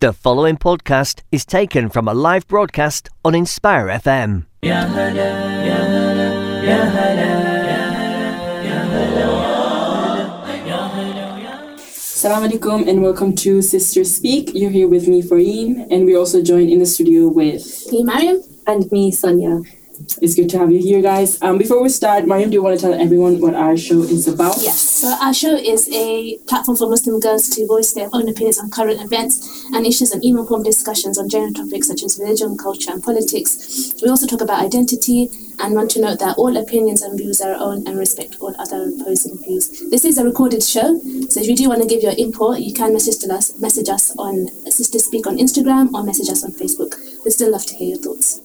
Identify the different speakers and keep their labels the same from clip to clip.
Speaker 1: The following podcast is taken from a live broadcast on Inspire FM.
Speaker 2: Assalamu alaikum and welcome to Sister Speak. You're here with me, Fareem, and we also joined in the studio with
Speaker 3: Me, Mariam.
Speaker 4: and me, Sonia.
Speaker 2: It's good to have you here, guys. Um, before we start, Mariam, do you want to tell everyone what our show is about?
Speaker 3: Yes. So our show is a platform for Muslim girls to voice their own opinions on current events and issues and even form discussions on general topics such as religion, culture, and politics. We also talk about identity and want to note that all opinions and views are our own and respect all other opposing views. This is a recorded show, so if you do want to give your input, you can message us, message us on Sister Speak on Instagram or message us on Facebook. We'd still love to hear your thoughts.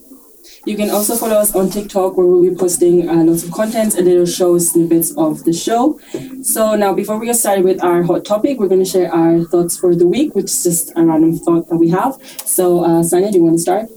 Speaker 2: You can also follow us on TikTok where we'll be posting uh, lots of content and little show snippets of the show. So now, before we get started with our hot topic, we're going to share our thoughts for the week, which is just a random thought that we have. So, uh, Sanya, do you want to start?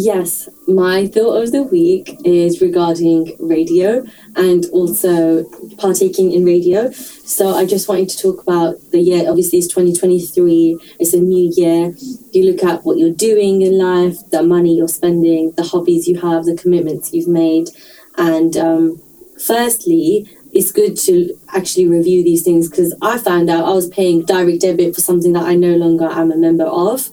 Speaker 4: Yes, my thought of the week is regarding radio and also partaking in radio. So I just wanted to talk about the year. Obviously, it's 2023. It's a new year. You look at what you're doing in life, the money you're spending, the hobbies you have, the commitments you've made, and um, firstly, it's good to actually review these things because I found out I was paying direct debit for something that I no longer am a member of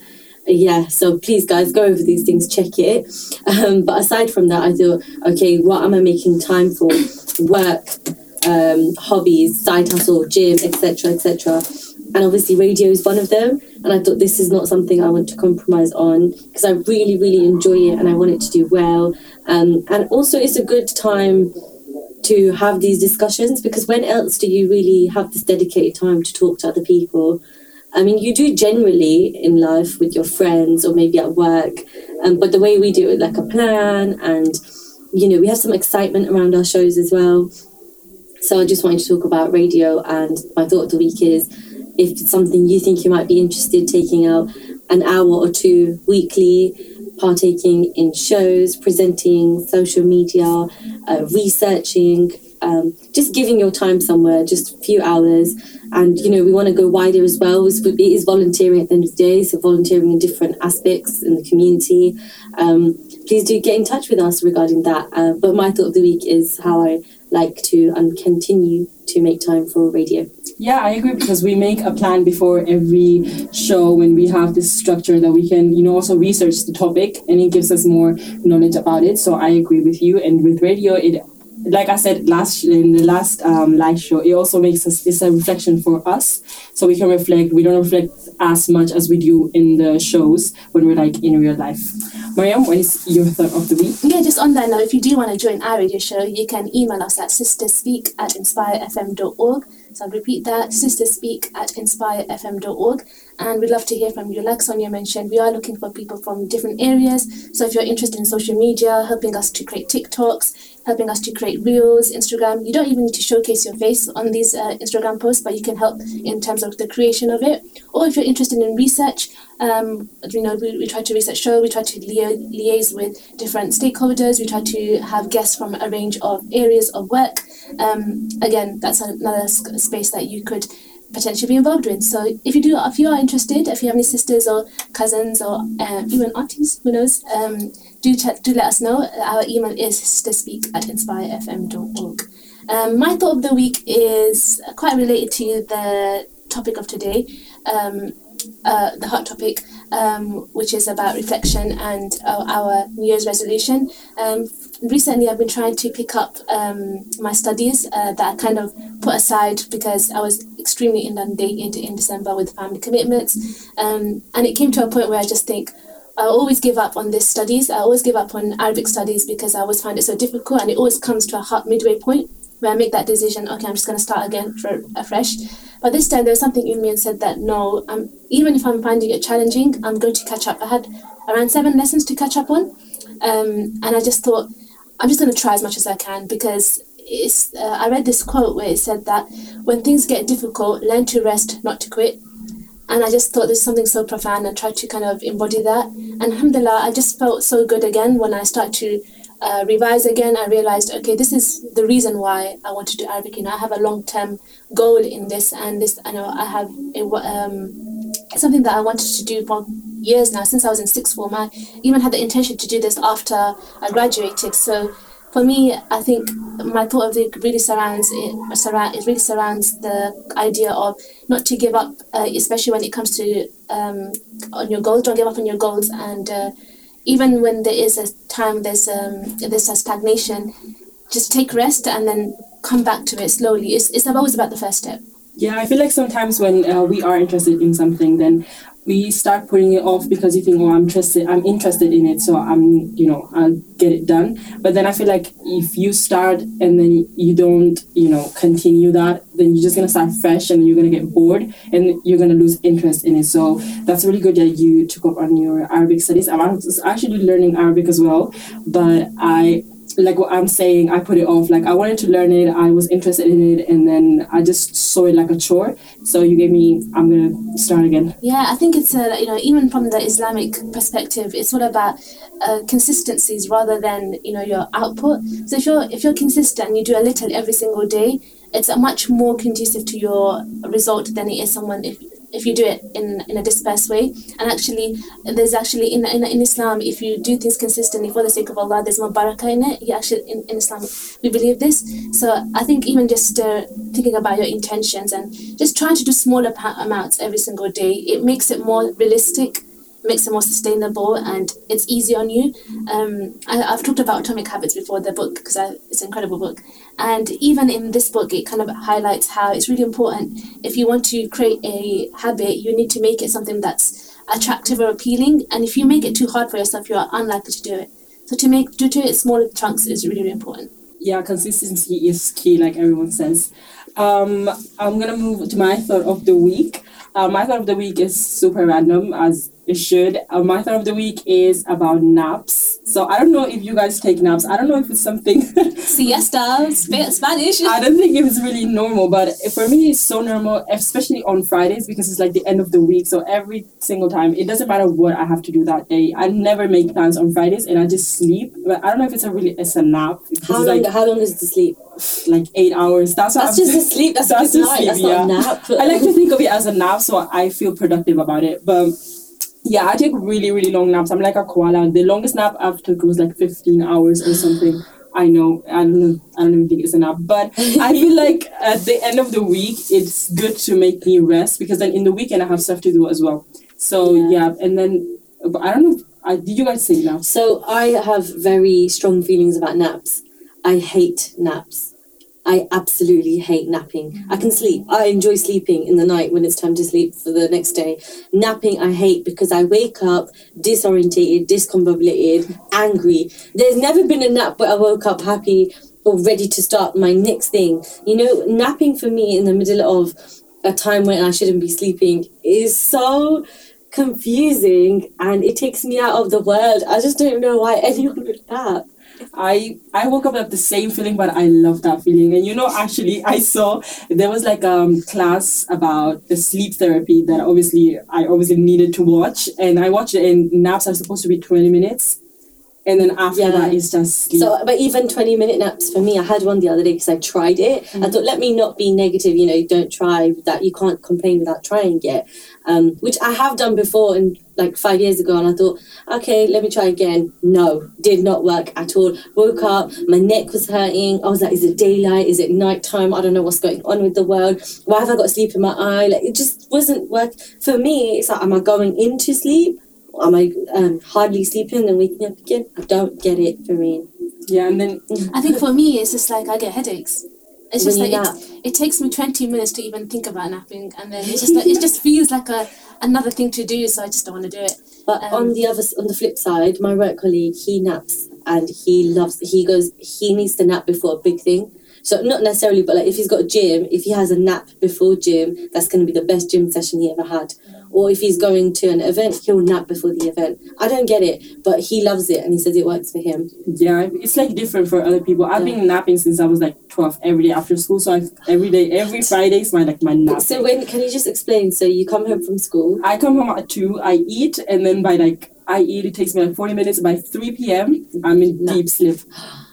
Speaker 4: yeah so please guys go over these things check it. Um, but aside from that i thought okay what am i making time for? Work um, hobbies side hustle gym etc etc and obviously radio is one of them. And i thought this is not something i want to compromise on because i really really enjoy it and i want it to do well. Um, and also it's a good time to have these discussions because when else do you really have this dedicated time to talk to other people I mean, you do generally in life with your friends or maybe at work, um, but the way we do it, like a plan, and you know, we have some excitement around our shows as well. So I just wanted to talk about radio, and my thought of the week is if it's something you think you might be interested taking out an hour or two weekly, partaking in shows, presenting, social media, uh, researching, um, just giving your time somewhere, just a few hours. And, you know, we want to go wider as well. It's- volunteering at the end of the day, so volunteering in different aspects in the community. Um, please do get in touch with us regarding that. Uh, but my thought of the week is how I like to and continue to make time for radio.
Speaker 2: Yeah, I agree because we make a plan before every show when we have this structure that we can, you know, also research the topic and it gives us more knowledge about it. So I agree with you. And with radio, it, like I said last in the last um, live show, it also makes us it's a reflection for us, so we can reflect. We don't reflect as much as we do in the shows when we're like in real life. Mariam, what is your thought of the week?
Speaker 3: Yeah, just on that note, if you do want to join our radio show, you can email us at sisterspeak at inspirefm.org. So I'll repeat that, sisterspeak at inspirefm.org. And we'd love to hear from you. Like Sonia mentioned, we are looking for people from different areas. So if you're interested in social media, helping us to create TikToks, helping us to create reels, Instagram, you don't even need to showcase your face on these uh, Instagram posts, but you can help in terms of the creation of it. Or if you're interested in research, um, you know, we, we try to research show, we try to lia- liaise with different stakeholders, we try to have guests from a range of areas of work. Um, again, that's another s- space that you could potentially be involved with. So if you do, if you are interested, if you have any sisters or cousins or uh, even aunties, who knows, um, do ch- do let us know. Our email is sisterspeak at inspirefm.org. Um, my thought of the week is quite related to the topic of today. Um, uh, the hot topic, um, which is about reflection and uh, our New Year's resolution. Recently, I've been trying to pick up um, my studies uh, that I kind of put aside because I was extremely inundated in December with family commitments. Um, and it came to a point where I just think, I always give up on this studies. I always give up on Arabic studies because I always find it so difficult, and it always comes to a hard midway point where I make that decision. Okay, I'm just going to start again for afresh. But this time there was something in me and said that no, um, even if I'm finding it challenging, I'm going to catch up. I had around seven lessons to catch up on, um, and I just thought I'm just going to try as much as I can because it's. Uh, I read this quote where it said that when things get difficult, learn to rest, not to quit. And I just thought there's something so profound. and tried to kind of embody that. And alhamdulillah, I just felt so good again when I started to uh, revise again. I realized, okay, this is the reason why I want to do Arabic. You know, I have a long term goal in this, and this, I know I have a, um, something that I wanted to do for years now, since I was in sixth form. I even had the intention to do this after I graduated. So for me, I think my thought of the really surrounds it, surround, it really surrounds the idea of not to give up, uh, especially when it comes to um, on your goals. Don't give up on your goals, and uh, even when there is a time there's um, there's a stagnation, just take rest and then come back to it slowly. It's it's always about the first step.
Speaker 2: Yeah, I feel like sometimes when uh, we are interested in something, then we start putting it off because you think, oh, I'm interested, I'm interested in it, so I'm, you know, I'll get it done. But then I feel like if you start and then you don't, you know, continue that, then you're just gonna start fresh and you're gonna get bored and you're gonna lose interest in it. So that's really good that you took up on your Arabic studies. I'm actually learning Arabic as well, but I like what I'm saying, I put it off. Like I wanted to learn it, I was interested in it, and then I just saw it like a chore. So you gave me, I'm gonna start again.
Speaker 3: Yeah, I think it's a you know even from the Islamic perspective, it's all about uh, consistencies rather than you know your output. So if you're if you're consistent, and you do a little every single day. It's much more conducive to your result than it is someone if if you do it in, in a dispersed way. And actually, there's actually in, in, in Islam, if you do things consistently for the sake of Allah, there's more barakah in it. You actually, in, in Islam, we believe this. So I think even just uh, thinking about your intentions and just trying to do smaller amounts every single day, it makes it more realistic makes it more sustainable and it's easy on you. Um, I, have talked about Atomic Habits before, the book, because it's an incredible book. And even in this book, it kind of highlights how it's really important if you want to create a habit, you need to make it something that's attractive or appealing. And if you make it too hard for yourself, you are unlikely to do it. So to make do to it smaller chunks is really, really important.
Speaker 2: Yeah, consistency is key, like everyone says. Um, I'm gonna move to my thought of the week. Uh, my thought of the week is super random, as it should. Uh, my thought of the week is about naps. So I don't know if you guys take naps. I don't know if it's something.
Speaker 3: Siesta, Spanish.
Speaker 2: I don't think it was really normal, but for me, it's so normal, especially on Fridays because it's like the end of the week. So every single time, it doesn't matter what I have to do that day. I never make plans on Fridays, and I just sleep. But I don't know if it's a really it's a nap.
Speaker 4: How long?
Speaker 2: Like,
Speaker 4: how long is the sleep?
Speaker 2: Like eight hours. That's
Speaker 4: that's just a sleep. That's, that's a good night. Sleep, that's yeah. not a nap.
Speaker 2: I like to think of it as a nap, so I feel productive about it. But yeah, I take really, really long naps. I'm like a koala. The longest nap I've took was like 15 hours or something. I know. I don't know. I don't even think it's a nap. But I feel like at the end of the week, it's good to make me rest because then in the weekend I have stuff to do as well. So yeah, yeah and then but I don't know. I, did you guys take naps?
Speaker 4: So I have very strong feelings about naps. I hate naps. I absolutely hate napping. I can sleep. I enjoy sleeping in the night when it's time to sleep for the next day. Napping, I hate because I wake up disorientated, discombobulated, angry. There's never been a nap where I woke up happy or ready to start my next thing. You know, napping for me in the middle of a time when I shouldn't be sleeping is so confusing and it takes me out of the world. I just don't know why anyone would nap.
Speaker 2: I I woke up with the same feeling, but I love that feeling. And you know, actually, I saw there was like um class about the sleep therapy that obviously I obviously needed to watch, and I watched it. And naps are supposed to be twenty minutes, and then after yeah. that it's just sleep.
Speaker 4: so but even 20 minute naps for me i had one the other day because i tried it mm-hmm. i thought let me not be negative you know don't try that you can't complain without trying it um, which i have done before and like five years ago and i thought okay let me try again. No did not work at all. Woke up my neck was hurting. I was like is it daylight? Is it nighttime? I don't know what's going on with the world. Why have i got sleep in my eye? Like it just wasn't work. For me it's like am i going into sleep? Am I um, hardly sleeping and waking up again? I don't get it for me.
Speaker 2: Yeah, and then
Speaker 3: I think for me it's just like I get headaches. It's just like it, it, takes me twenty minutes to even think about napping, and then it's just like it just feels like a another thing to do, so I just don't want to do it.
Speaker 4: But um, on the other on the flip side, my work colleague he naps and he loves. He goes. He needs to nap before a big thing. So not necessarily, but like if he's got a gym, if he has a nap before gym, that's going to be the best gym session he ever had or if he's going to an event, he'll nap before the event. I don't get it, but he loves it and he says it works for him.
Speaker 2: Yeah, it's like different for other people. I've yeah. been napping since I was like 12 every day after school. So I, every day, every Friday is my like my nap.
Speaker 4: So when can you just explain? So you come home from school?
Speaker 2: I come home at 2, I eat, and then by like, I eat, it takes me like 40 minutes. By 3 p.m., I'm in nap. deep sleep.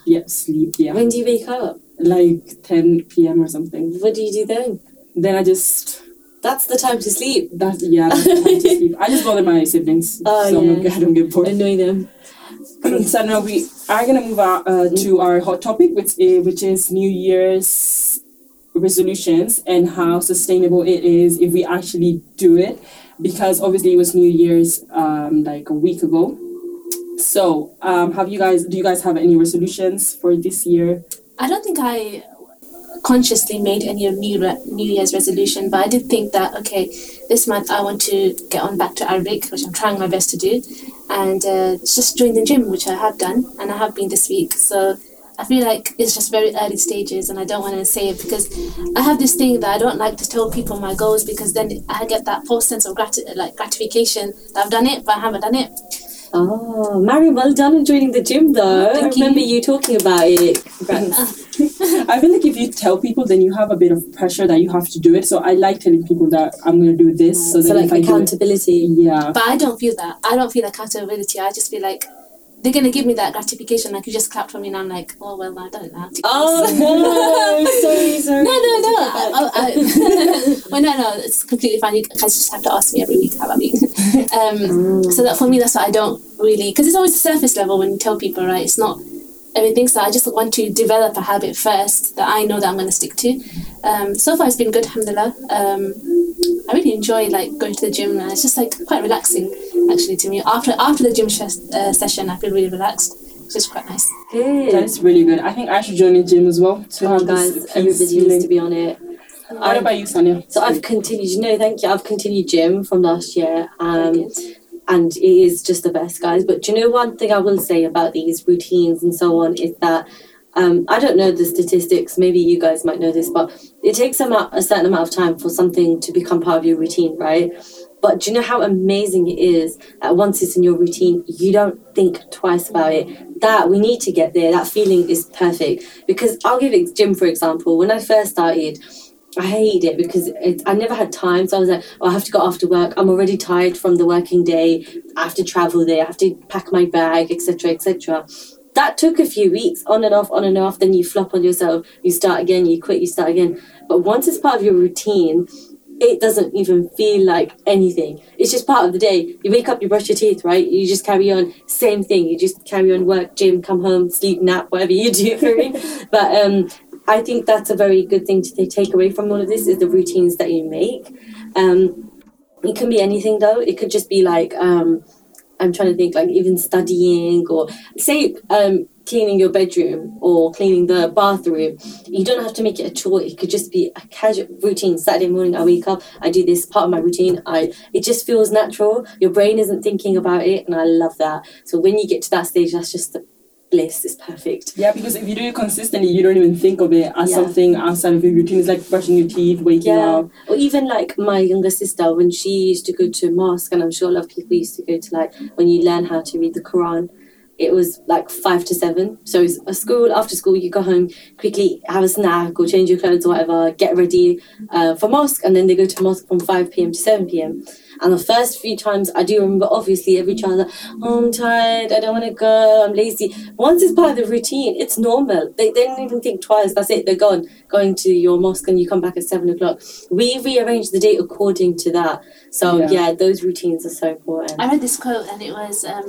Speaker 2: Yeah, sleep, yeah.
Speaker 4: When do you wake up?
Speaker 2: Like 10 p.m. or something.
Speaker 4: What do you do then?
Speaker 2: Then I just
Speaker 4: That's the time to sleep.
Speaker 2: That's yeah. That's the time to sleep. I just bother my siblings,
Speaker 4: Oh,
Speaker 2: so I'm
Speaker 4: yeah.
Speaker 2: I don't get bored.
Speaker 4: Annoy them.
Speaker 2: so now we are gonna move on uh, to our hot topic, which is, which is New Year's resolutions and how sustainable it is if we actually do it. Because obviously it was New Year's um, like a week ago. So um, have you guys? Do you guys have any resolutions for this year?
Speaker 3: I don't think I consciously made any New, Re- New Year's resolution, but I did think that, okay, this month I want to get on back to Arabic, which I'm trying my best to do, and uh, just join the gym, which I have done, and I have been this week. So I feel like it's just very early stages, and I don't want to say it because I have this thing that I don't like to tell people my goals because then I get that false sense of grati- like gratification that I've done it, but I haven't done it.
Speaker 4: Oh, Mary, well done on joining the gym though. Oh,
Speaker 3: I
Speaker 4: remember
Speaker 3: you.
Speaker 4: you talking about it.
Speaker 2: I feel like if you tell people, then you have a bit of pressure that you have to do it. So I like telling people that I'm gonna do this. So,
Speaker 4: so
Speaker 2: then
Speaker 4: like
Speaker 2: do it,
Speaker 4: accountability.
Speaker 2: yeah.
Speaker 3: But I don't feel that. I don't feel accountability. I just feel like they're gonna give me that gratification. Like you just clapped for me, and I'm like, oh well, I don't know.
Speaker 4: Oh no! sorry, sorry.
Speaker 3: No, no, no. I, I, I, well, no, no. It's completely fine. You guys just have to ask me every week how about me. um, so that for me, that's why I don't really because it's always the surface level when you tell people, right? It's not everything. So I just want to develop a habit first that I know that I'm going to stick to. Um, so far, it's been good, alhamdulillah. Um, I really enjoy like going to the gym, and it's just like quite relaxing actually to me. After after the gym sh- uh, session, I feel really relaxed. It's just quite nice.
Speaker 4: Good.
Speaker 2: That's really good. I think I should join the gym as well to
Speaker 4: Come
Speaker 2: have
Speaker 4: guys.
Speaker 2: this
Speaker 4: Everybody
Speaker 2: feeling.
Speaker 4: needs to be on it.
Speaker 2: What about you, Sonia?
Speaker 4: So I've continued. No, thank you. I've continued gym from last year.
Speaker 3: Very
Speaker 4: Um, and it is just the best, guys. But do you know one thing I will say about these routines and so on is that um, I don't know the statistics. Maybe you guys might know this, but it takes a, amount, a certain amount of time for something to become part of your routine, right? But do you know how amazing it is that once it's in your routine, you don't think twice about it? That we need to get there. That feeling is perfect. Because I'll give it gym for example. When I first started, I hated it because it, I never had time. So I was like, oh, I have to go after work. I'm already tired from the working day. I have to travel there. I have to pack my bag, etc., etc. That took a few weeks, on and off, on and off. Then you flop on yourself. You start again. You quit. You start again. But once it's part of your routine, it doesn't even feel like anything. It's just part of the day. You wake up, you brush your teeth, right? You just carry on. Same thing. You just carry on work, gym, come home, sleep, nap, whatever you do. Corinne. but um, I think that's a very good thing to take away from all of this is the routines that you make. Um, it can be anything though. It could just be like um, I'm trying to think like even studying or say um, cleaning your bedroom or cleaning the bathroom. You don't have to make it a chore. It could just be a casual routine. Saturday morning, I wake up, I do this part of my routine. I it just feels natural. Your brain isn't thinking about it, and I love that. So when you get to that stage, that's just the bliss. It's perfect.
Speaker 2: Yeah, because if you do it consistently, you don't even think of it as
Speaker 4: Yeah.
Speaker 2: something outside of your routine. It's like brushing your teeth, waking
Speaker 4: Yeah.
Speaker 2: up.
Speaker 4: Or even like my younger sister, when she used to go to mosque, and I'm sure a lot of people used to go to like when you learn how to read the Quran. It was like five to seven. So it's a school after school, you go home quickly, have a snack or change your clothes or whatever, get ready uh, for mosque, and then they go to mosque from five pm to seven pm. And the first few times, I do remember, obviously, every child like, oh, I'm tired, I don't want to go, I'm lazy. Once it's part of the routine, it's normal. They, they don't even think twice. That's it. They're gone, going to your mosque, and you come back at seven o'clock. We rearrange the date according to that. So
Speaker 2: Yeah.
Speaker 4: yeah, those routines are so important.
Speaker 3: I read this quote and it was um,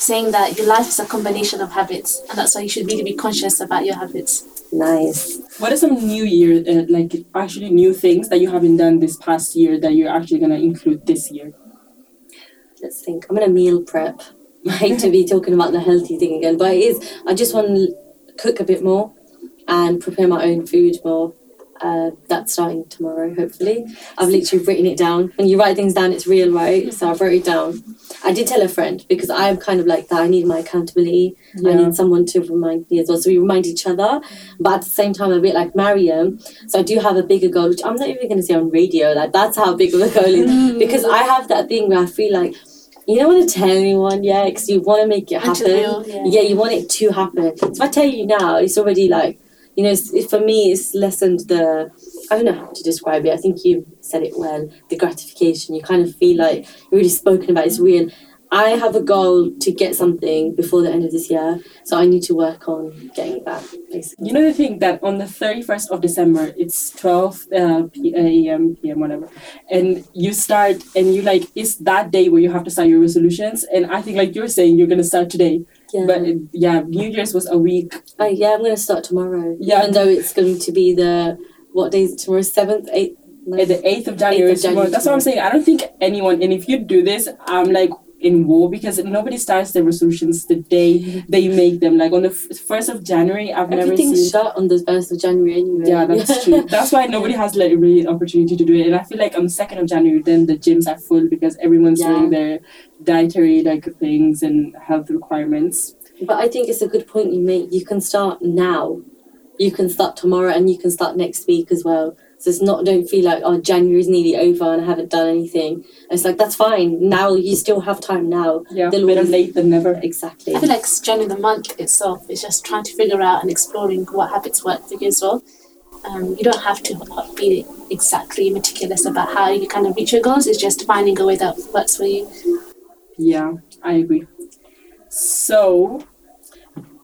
Speaker 3: saying that your life is a combination of habits, and that's why you should really be conscious about your habits.
Speaker 4: Nice.
Speaker 2: What are some new year, uh, like actually new things that you haven't done this past year that you're actually gonna include this year?
Speaker 4: Let's think. I'm gonna meal prep. I hate to be talking about the healthy thing again, but it is. I just want to cook a bit more and prepare my own food more. Uh, that's starting tomorrow, hopefully. I've literally written it down. When you write things down, it's real, right? So I've wrote it down. I did tell a friend because I'm kind of like that. I need my accountability. I need someone to remind me as well. So we remind each other, but at the same time, I'm a bit like Mariam. So I do have a bigger goal, which I'm not even going to say on radio. Like that's how big of a goal is because I have that thing where I feel like you don't want to tell anyone yet because you want to make it happen.
Speaker 3: you- yeah.
Speaker 4: yeah, you want it to happen. So if I tell you now, it's already like you know. For me, it's lessened the. I don't know how to describe it. I think you said it well. The gratification. You kind of feel like you've really spoken about. It's real. I have a goal to get something before the end of this year, so I need to work on getting that. Basically,
Speaker 2: You know the thing that on the 31st of December, it's 12 uh, p- a.m., p.m., whatever, and you start and you like, it's that day where you have to start your resolutions. And I think, like you're saying, you're going to start today.
Speaker 4: Yeah.
Speaker 2: But it- yeah, New Year's was a week.
Speaker 4: Uh, yeah, I'm gonna start tomorrow.
Speaker 2: Yeah.
Speaker 4: even though it's going to be the what day is it tomorrow? Seventh, eighth.
Speaker 2: At the 8th of January,
Speaker 4: 8th of January
Speaker 2: tomorrow. That's what I'm saying. I don't think anyone, and if you do this, I'm like in war because nobody starts their resolutions the day they make them. Like on the f- 1st of January, I've never seen.
Speaker 4: shut on the first of January anyway.
Speaker 2: Yeah, that's true. That's why nobody has like really an opportunity to do it. And I feel like on second of January, then the gyms are full because everyone's
Speaker 4: Yeah.
Speaker 2: doing their dietary like things and health requirements.
Speaker 4: But I think it's a good point you make. You can start now. You can start tomorrow and you can start next week as well. So it's not don't feel like oh January's nearly over and I haven't done anything. It's like that's fine. Now you still have time now.
Speaker 2: Yeah,
Speaker 4: They'll
Speaker 2: better
Speaker 4: always-
Speaker 2: late than never.
Speaker 4: Exactly.
Speaker 3: I feel like it's January the month itself is just trying to figure out and exploring what habits work for you as well. Um, you don't have to be exactly meticulous about how you kind of reach your goals. It's just finding a way that works for you.
Speaker 2: Yeah, I agree. So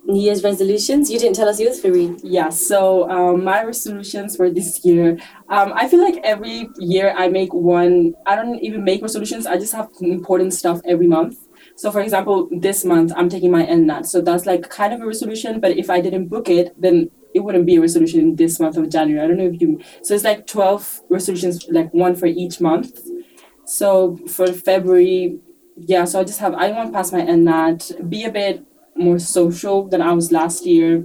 Speaker 4: New Year's resolutions. You didn't tell us yours, Fareen.
Speaker 2: yeah, so um, my resolutions for this year, um, I feel like every year I make one. I don't even make resolutions. I just have important stuff every month. So for example, this month I'm taking my LNAT, so that's like kind of a resolution. But if I didn't book it, then it wouldn't be a resolution in this month of January. I don't know if you. So it's like twelve resolutions, like one for each month. So for February, yeah. So I just have. I want to pass my LNAT, be a bit more social than I was last year.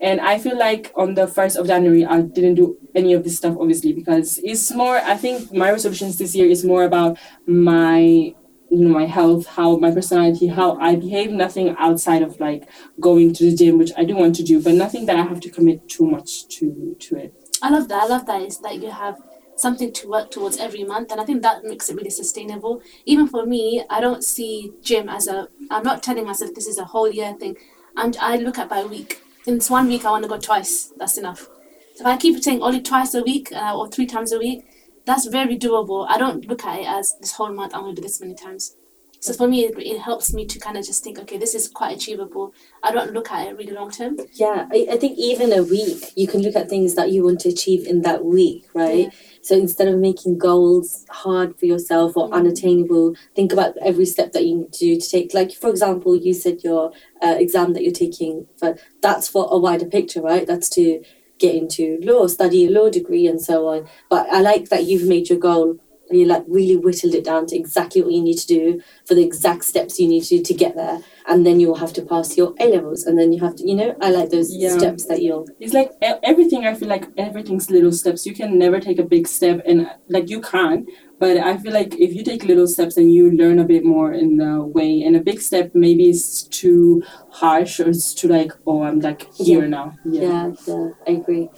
Speaker 2: And I feel like on the 1st of January, I didn't do any of this stuff, obviously, because it's more, I think my resolutions this year is more about my, you know, my health, how my personality, how I behave, nothing outside of like going to the gym, which I do want to do, but nothing that I have to commit too much to, to it.
Speaker 3: I love that. I love that is that you have something to work towards every month, and I think that makes it really sustainable. Even for me, I don't see gym as a. I'm not telling myself this is a whole year thing, and I look at by week. In this one week, I want to go twice. That's enough. So if I keep saying only twice a week uh, or three times a week, that's very doable. I don't look at it as this whole month I'm going to do this many times. So for me, it, it helps me to kind of just think, okay, this is quite achievable. I don't look at it really long term.
Speaker 4: Yeah, I, I think even a week, you can look at things that you want to achieve in that week, right?
Speaker 3: Yeah.
Speaker 4: So instead of making goals hard for yourself or
Speaker 3: Mhm.
Speaker 4: unattainable, think about every step that you need to do to take. Like, for example, you said your uh, exam that you're taking, but that's for a wider picture, right? That's to get into law, study a law degree, and so on. But I like that you've made your goal. And You like really whittled it down to exactly what you need to do for the exact steps you need to do to get there, and then you'll have to pass your A levels, and then you have to, you know, I like those
Speaker 2: Yeah.
Speaker 4: steps that you'll.
Speaker 2: It's like everything, I feel like everything's little steps. You can never take a big step, and like you can, but I feel like if you take little steps and you learn a bit more in the way, and a big step maybe is too harsh or it's too like, oh, I'm like here now.
Speaker 4: Yeah, yeah, I agree.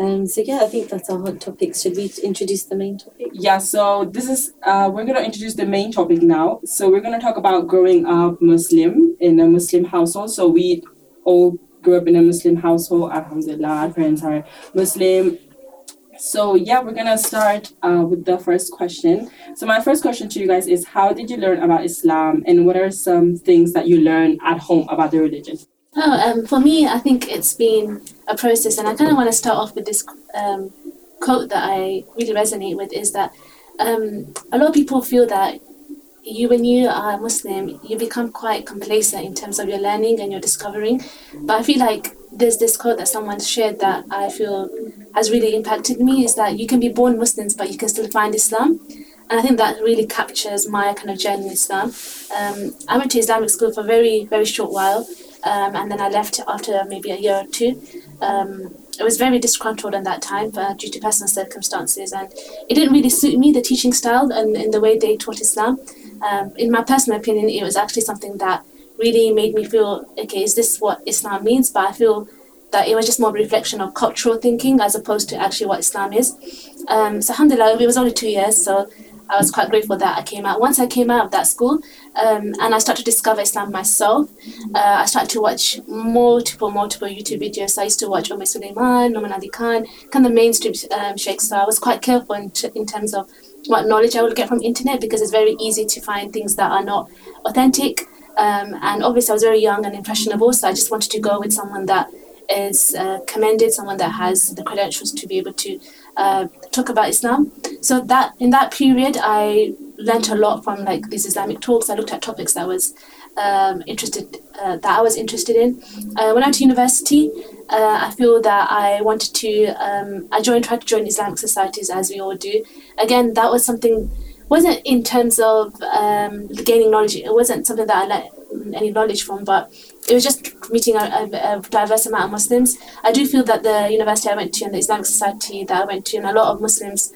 Speaker 4: Um, so yeah, I think that's our hot topics. Should we introduce the main topic?
Speaker 2: Yeah, so this is uh, we're gonna introduce the main topic now. So we're gonna talk about growing up Muslim in a Muslim household. So we all grew up in a Muslim household. Alhamdulillah, our parents are Muslim. So yeah, we're gonna start uh, with the first question. So my first question to you guys is, how did you learn about Islam, and what are some things that you learned at home about the religion?
Speaker 3: Oh, um, for me, I think it's been a process, and I kind of want to start off with this um, quote that I really resonate with is that um, a lot of people feel that you, when you are Muslim, you become quite complacent in terms of your learning and your discovering. But I feel like there's this quote that someone shared that I feel has really impacted me is that you can be born Muslims, but you can still find Islam. And I think that really captures my kind of journey in Islam. Um, I went to Islamic school for a very, very short while um, and then I left after maybe a year or two. Um, I was very disgruntled in that time uh, due to personal circumstances, and it didn't really suit me the teaching style and, and the way they taught Islam. Um, in my personal opinion, it was actually something that really made me feel, okay, is this what Islam means? But I feel that it was just more reflection of cultural thinking as opposed to actually what Islam is. Um, so, alhamdulillah, it was only two years, so I was quite grateful that I came out. Once I came out of that school um, and I started to discover Islam myself, uh, I started to watch multiple, multiple YouTube videos. I used to watch Omar Suleiman, Nouman Ali Khan, kind of mainstream um, sheikhs. So I was quite careful in, t- in terms of what knowledge I would get from internet because it's very easy to find things that are not authentic. Um, and obviously, I was very young and impressionable, so I just wanted to go with someone that is uh, commended, someone that has the credentials to be able to uh, talk about Islam. So that in that period, I learnt a lot from like these Islamic talks. I looked at topics that was um, interested uh, that I was interested in. Uh, when I went to university, uh, I feel that I wanted to. Um, I joined, tried to join Islamic societies as we all do. Again, that was something wasn't in terms of um, gaining knowledge. It wasn't something that I let any knowledge from, but it was just meeting a, a, a, diverse amount of Muslims. I do feel that the university I went to and the Islamic society that I went to, and a lot of Muslims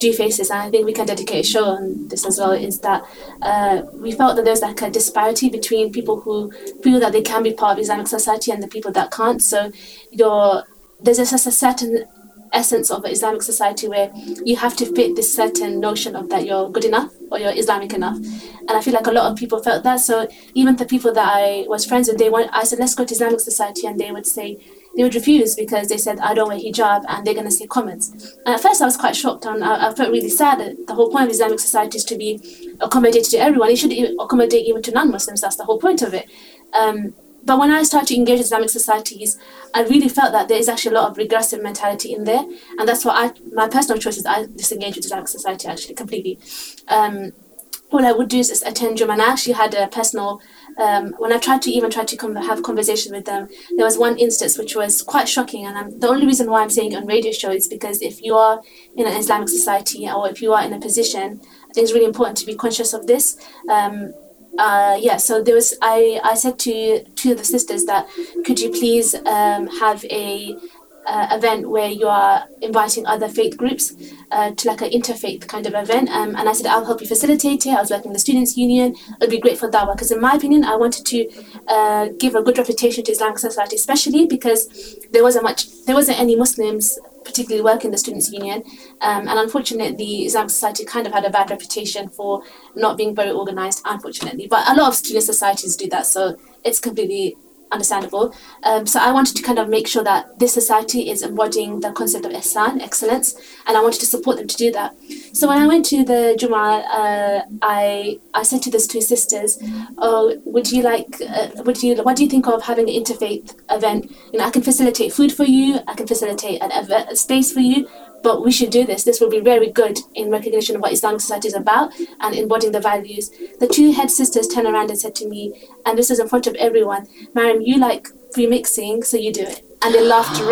Speaker 3: do face this, and I think we can dedicate a show on this as well, is that uh, we felt that there's like a disparity between people who feel that they can be part of Islamic society and the people that can't. So you're, there's just a certain essence of Islamic society where you have to fit this certain notion of that you're good enough or you're Islamic enough. And I feel like a lot of people felt that. So even the people that I was friends with, they want I said, let's go to Islamic society and they would say they would refuse because they said I don't wear hijab and they're gonna say comments. And at first I was quite shocked and I, I felt really sad that the whole point of Islamic society is to be accommodated to everyone. It should accommodate even to non-Muslims, that's the whole point of it. Um, but when I started to engage Islamic societies, I really felt that there is actually a lot of regressive mentality in there, and that's why I, my personal choice is I disengage with Islamic society actually completely. Um, what I would do is, attend Juma, and I actually had a personal. Um, when I tried to even try to com- have conversation with them, there was one instance which was quite shocking, and I'm, the only reason why I'm saying on radio show is because if you are in an Islamic society or if you are in a position, I think it's really important to be conscious of this. Um, uh, yeah, so there was I, I said to two of the sisters that could you please um, have a uh, event where you are inviting other faith groups uh, to like an interfaith kind of event. Um, and I said, I'll help you facilitate it. I was working in the Students' Union. It'd be great for Dawah because, in my opinion, I wanted to uh, give a good reputation to Islamic society, especially because there wasn't much, there wasn't any Muslims particularly work in the Students' Union. Um, and unfortunately, the Islamic Society kind of had a bad reputation for not being very organized, unfortunately. But a lot of student societies do that, so it's completely understandable. Um, so I wanted to kind of make sure that this society is embodying the concept of ihsan, excellence, and I wanted to support them to do that. So when I went to the Juma, uh, I I said to these two sisters, "Oh, would you like? Uh, would you? What do you think of having an interfaith event? You know, I can facilitate food for you. I can facilitate an, a space for you." But we should do this. This will be very good in recognition of what Islamic society is about and embodying the values. The two head sisters turned around and said to me, and this is in front of everyone, Mariam, you like remixing, so you do it. And they laughed,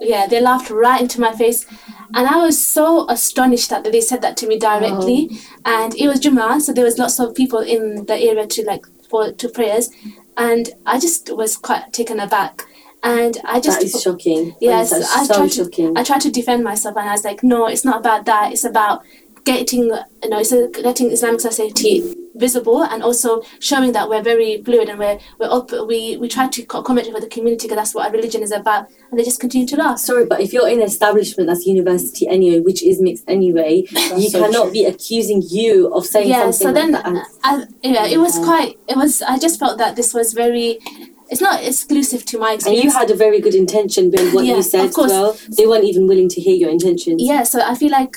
Speaker 3: yeah, they laughed right into my face. And I was so astonished that they said that to me directly. Oh. And it was Jummah, so there was lots of people in the area to like for to prayers. And I just was quite taken aback and I just
Speaker 4: that is shocking.
Speaker 3: Yes,
Speaker 4: I
Speaker 3: so tried
Speaker 4: shocking.
Speaker 3: to I tried to defend myself, and I was like, no, it's not about that. It's about getting you know, it's getting Islamic society visible and also showing that we're very fluid and we're we're up, we we try to accommodate with the community because that's what our religion is about and they just continue to laugh
Speaker 4: sorry but if you're in an establishment that's university anyway which is mixed anyway you so cannot true. be accusing you of saying
Speaker 3: yeah,
Speaker 4: something
Speaker 3: so then like I, yeah it was quite it was I just felt that this was very it's not exclusive to my experience.
Speaker 4: And you had a very good intention behind what yeah, you said. Course. Well, they weren't even willing to hear your intentions.
Speaker 3: Yeah, so I feel like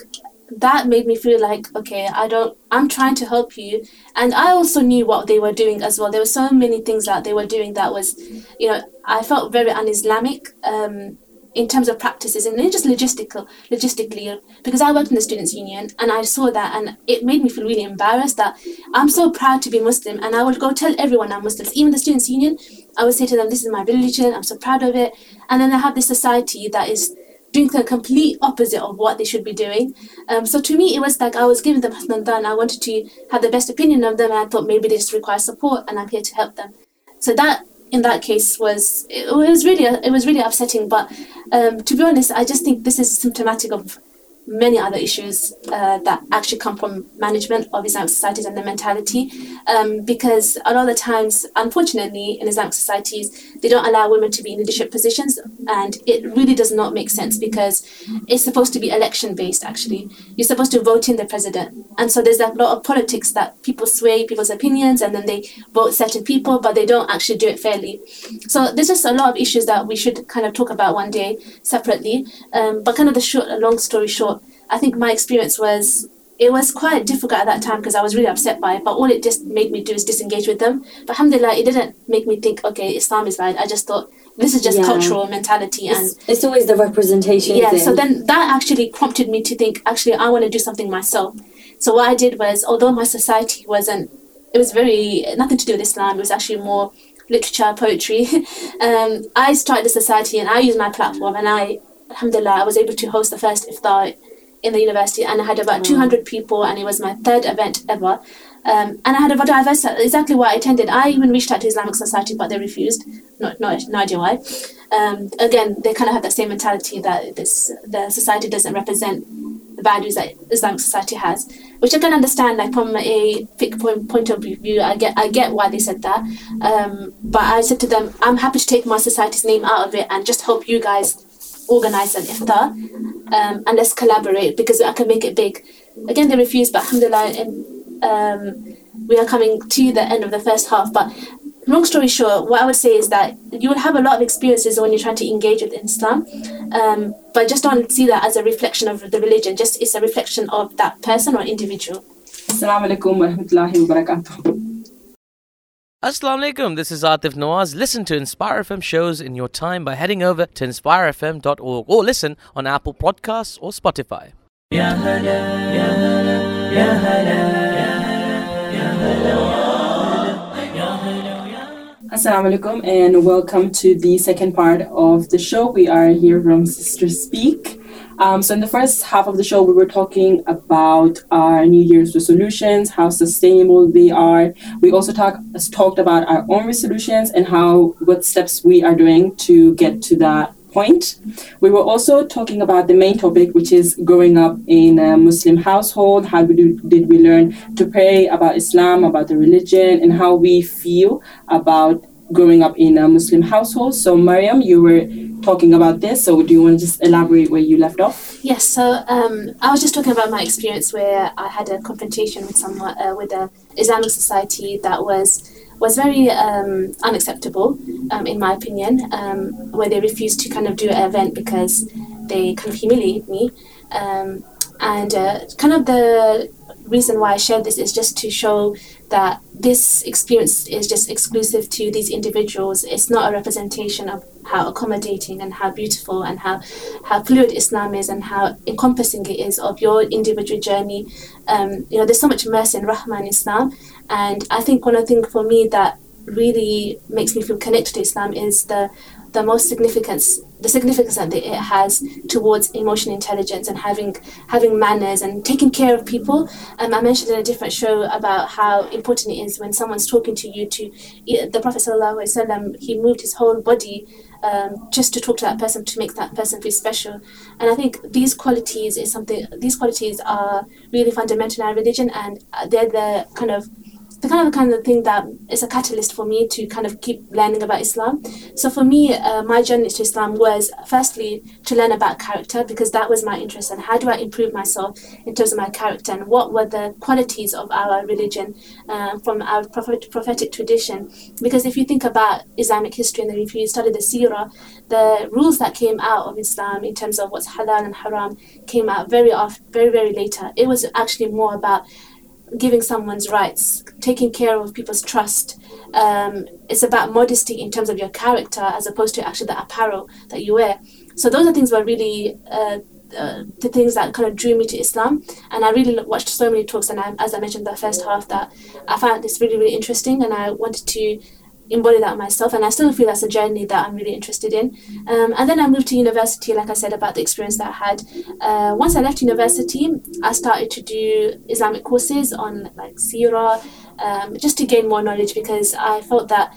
Speaker 3: that made me feel like okay, I don't. I'm trying to help you, and I also knew what they were doing as well. There were so many things that they were doing that was, you know, I felt very un-Islamic. Um, in terms of practices and then just logistical logistically because I worked in the students union and I saw that and it made me feel really embarrassed that I'm so proud to be Muslim and I would go tell everyone I'm Muslim even the students union I would say to them this is my religion I'm so proud of it. And then I have this society that is doing the complete opposite of what they should be doing. Um, so to me it was like I was giving them Hasnan and I wanted to have the best opinion of them and I thought maybe they just require support and I'm here to help them. So that in that case was it was really it was really upsetting. But um, to be honest, I just think this is symptomatic of many other issues uh, that actually come from management of Islamic societies and their mentality. Um, because a lot of the times, unfortunately, in Islamic societies, they don't allow women to be in leadership positions, and it really does not make sense because it's supposed to be election based. Actually, you're supposed to vote in the president, and so there's a lot of politics that people sway people's opinions, and then they vote certain people, but they don't actually do it fairly. So there's just a lot of issues that we should kind of talk about one day separately. Um, but kind of the short, long story short I think my experience was it was quite difficult at that time because I was really upset by it. But all it just made me do is disengage with them. But alhamdulillah, it didn't make me think, okay, Islam is bad. I just thought this is just
Speaker 4: Yeah.
Speaker 3: cultural mentality and
Speaker 4: It's, it's always the representation.
Speaker 3: yeah
Speaker 4: thing.
Speaker 3: so then that actually prompted me to think actually i want to do something myself so what i did was although my society wasn't it was very nothing to do with islam it was actually more literature poetry um, i started a society and i used my platform and i alhamdulillah i was able to host the first iftar in the university and i had about 200 people and it was my third event ever um, and I had a very diverse exactly what I attended. I even reached out to Islamic Society, but they refused. Not, not no idea why. Um, again, they kind of have that same mentality that this the society doesn't represent the values that Islamic society has, which I can understand. Like from a fiqh point, point of view, I get I get why they said that. Um, but I said to them, I'm happy to take my society's name out of it and just help you guys organize an iftar um, and let's collaborate because I can make it big. Again, they refused, but alhamdulillah, and, um, we are coming to the end of the first half. But long story short, what I would say is that you will have a lot of experiences when you're trying to engage with Islam, um, but just don't see that as a reflection of the religion. Just it's a reflection of that person or individual.
Speaker 2: Assalamu alaikum wa rahmatullahi wa barakatuh.
Speaker 5: Assalamu alaikum, this is Atif Nawaz. Listen to Inspire FM shows in your time by heading over to inspirefm.org or listen on Apple Podcasts or Spotify.
Speaker 2: Assalamu alaikum and welcome to the second part of the show. We are here from Sister Speak. Um, so in the first half of the show, we were talking about our New Year's resolutions, how sustainable they are. We also talk, talked about our own resolutions and how what steps we are doing to get to that point. We were also talking about the main topic, which is growing up in a Muslim household. How we do, did we learn to pray about Islam, about the religion, and how we feel about growing up in a Muslim household. So, Mariam, you were talking about this. So, do you want to just elaborate where you left off?
Speaker 3: Yes, so um, I was just talking about my experience where I had a confrontation with someone uh, with a Islamic society that was was very um, unacceptable, um, in my opinion, um, where they refused to kind of do an event because they kind of humiliated me. Um, and uh, kind of the reason why I shared this is just to show that this experience is just exclusive to these individuals. It's not a representation of how accommodating and how beautiful and how, how fluid Islam is and how encompassing it is of your individual journey. Um, you know, there's so much mercy in Islam. And I think one of the things for me that really makes me feel connected to Islam is the the most significance the significance that it has towards emotional intelligence and having having manners and taking care of people. Um, I mentioned in a different show about how important it is when someone's talking to you to the Prophet sallallahu he moved his whole body um, just to talk to that person to make that person feel special. And I think these qualities is something. These qualities are really fundamental in our religion, and they're the kind of the kind of the kind of thing that is a catalyst for me to kind of keep learning about Islam. So for me, uh, my journey to Islam was firstly to learn about character because that was my interest and how do I improve myself in terms of my character and what were the qualities of our religion uh, from our prophet, prophetic tradition. Because if you think about Islamic history and if you study the seerah, the rules that came out of Islam in terms of what's halal and haram came out very off, very very later. It was actually more about giving someone's rights, taking care of people's trust. Um, it's about modesty in terms of your character as opposed to actually the apparel that you wear. So those are things were really uh, uh, the things that kind of drew me to Islam. And I really watched so many talks, and I, as I mentioned the first half, that I found this really really interesting, and I wanted to embody that myself and I still feel that's a journey that I'm really interested in. Um, and then I moved to university like I said about the experience that I had. Uh, once I left university I started to do Islamic courses on like Sirah um, just to gain more knowledge because I felt that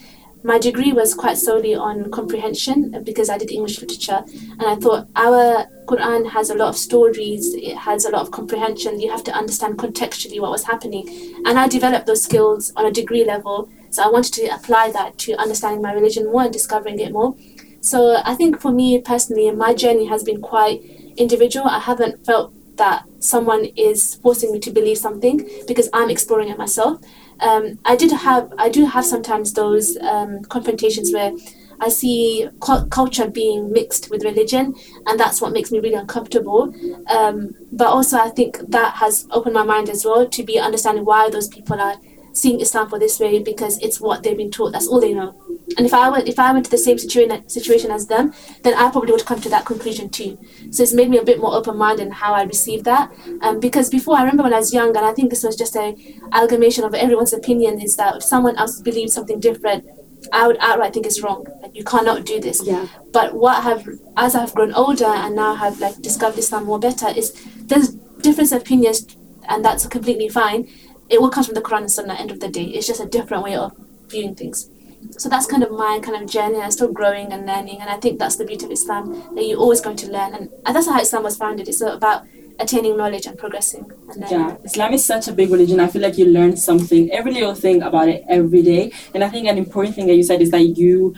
Speaker 3: my degree was quite solely on comprehension because I did English literature. And I thought our Quran has a lot of stories it has a lot of comprehension you have to understand contextually what was happening. And I developed those skills on a degree level so I wanted to apply that to understanding my religion more and discovering it more. So I think for me personally, my journey has been quite individual. I haven't felt that someone is forcing me to believe something because I'm exploring it myself. Um, I did have, I do have sometimes those um, confrontations where I see cu- culture being mixed with religion, and that's what makes me really uncomfortable. Um, but also, I think that has opened my mind as well to be understanding why those people are seeing Islam for this way because it's what they've been taught. That's all they know. And if I went, if I went to the same situation situation as them, then I probably would come to that conclusion too. So it's made me a bit more open minded in how I receive that. Um, because before I remember when I was young, and I think this was just a amalgamation of everyone's opinion, is that if someone else believes something different, I would outright think it's wrong. Like you cannot do this.
Speaker 4: Yeah.
Speaker 3: But what have as I've grown older and now have like discovered Islam more better is there's different opinions and that's completely fine. It all comes from the Quran and Sunnah. End of the day, it's just a different way of viewing things. So that's kind of my kind of journey. I'm still growing and learning, and I think that's the beauty of Islam that you're always going to learn, and, and that's how Islam was founded. It's about attaining knowledge and progressing. And.
Speaker 2: Yeah, Islam is such a big religion. I feel like you learn something, every little thing about it every day. And I think an important thing that you said is that you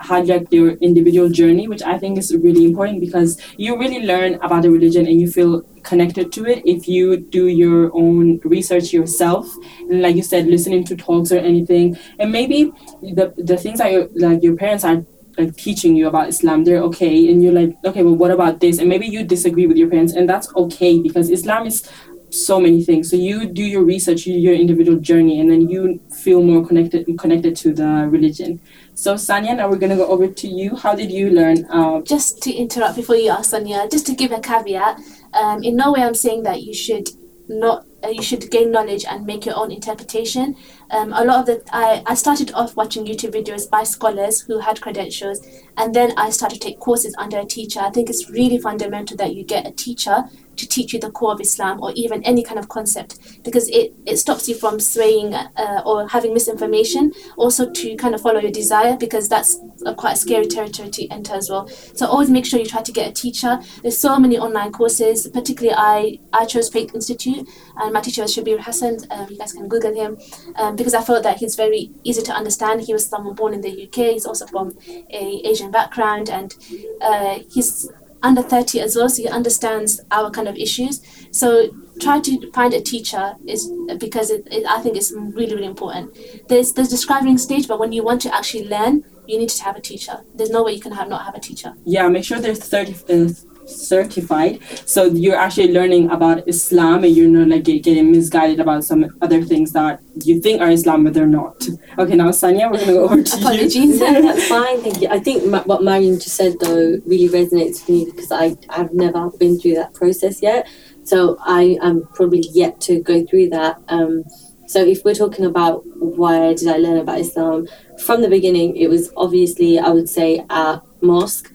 Speaker 2: had like your individual journey, which I think is really important because you really learn about the religion and you feel connected to it if you do your own research yourself and like you said listening to talks or anything and maybe the the things that your like your parents are like teaching you about Islam, they're okay, and you're like, okay, well, what about this? And maybe you disagree with your parents, and that's okay because Islam is so many things. So you do your research, your individual journey, and then you feel more connected connected to the religion. So Sanya, now we're gonna go over to you. How did you learn? Uh,
Speaker 3: just to interrupt before you ask Sanya, just to give a caveat, um, in no way I'm saying that you should not uh, you should gain knowledge and make your own interpretation. Um, a lot of the I, I started off watching YouTube videos by scholars who had credentials, and then I started to take courses under a teacher. I think it's really fundamental that you get a teacher to teach you the core of Islam or even any kind of concept because it, it stops you from swaying uh, or having misinformation. Also, to kind of follow your desire because that's a quite a scary territory to enter as well. So, always make sure you try to get a teacher. There's so many online courses, particularly I, I chose Faith Institute and my teacher was Shabir Hassan. Um, you guys can Google him um, because I felt that he's very easy to understand. He was someone born in the UK, he's also from a Asian background and uh, he's under 30 as well, so he understands our kind of issues. So try to find a teacher is because it, it, I think it's really really important. There's there's describing stage, but when you want to actually learn, you need to have a teacher. There's no way you can have not have a teacher.
Speaker 2: Yeah, make sure there's 30 uh, certified. So you're actually learning about islam and you're not like getting misguided about some other things that you think are islam but they're not. Okay now sanya we're gonna go over to
Speaker 3: Apologies.
Speaker 2: you
Speaker 4: that's fine. Thank you. I think ma- what Mariam just said though really resonates with me because i i've never been through that process yet. So i am probably yet to go through that. Um so if we're talking about why did i learn about islam from the beginning it was obviously i would say at mosque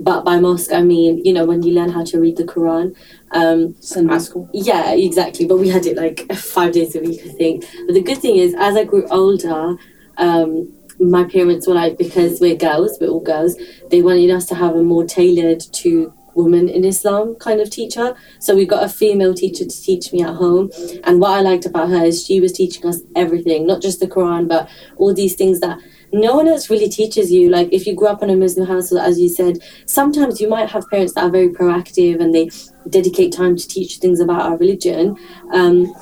Speaker 4: but by mosque I mean you know when you learn how to read the Quran. Um,
Speaker 2: Sunday school.
Speaker 4: Yeah, exactly. But we had it like five days a week, I think. But the good thing is, as I grew older, um, my parents were like, because we're girls, we're all girls, they wanted us to have a more tailored to woman in Islam kind of teacher. So we got a female teacher to teach me at home. And what I liked about her is she was teaching us everything, not just the Quran, but all these things that no one else really teaches you. Like if you grew up in a Muslim household, as you said, sometimes you might have parents that are very proactive and they dedicate time to teach things about our religion. Um,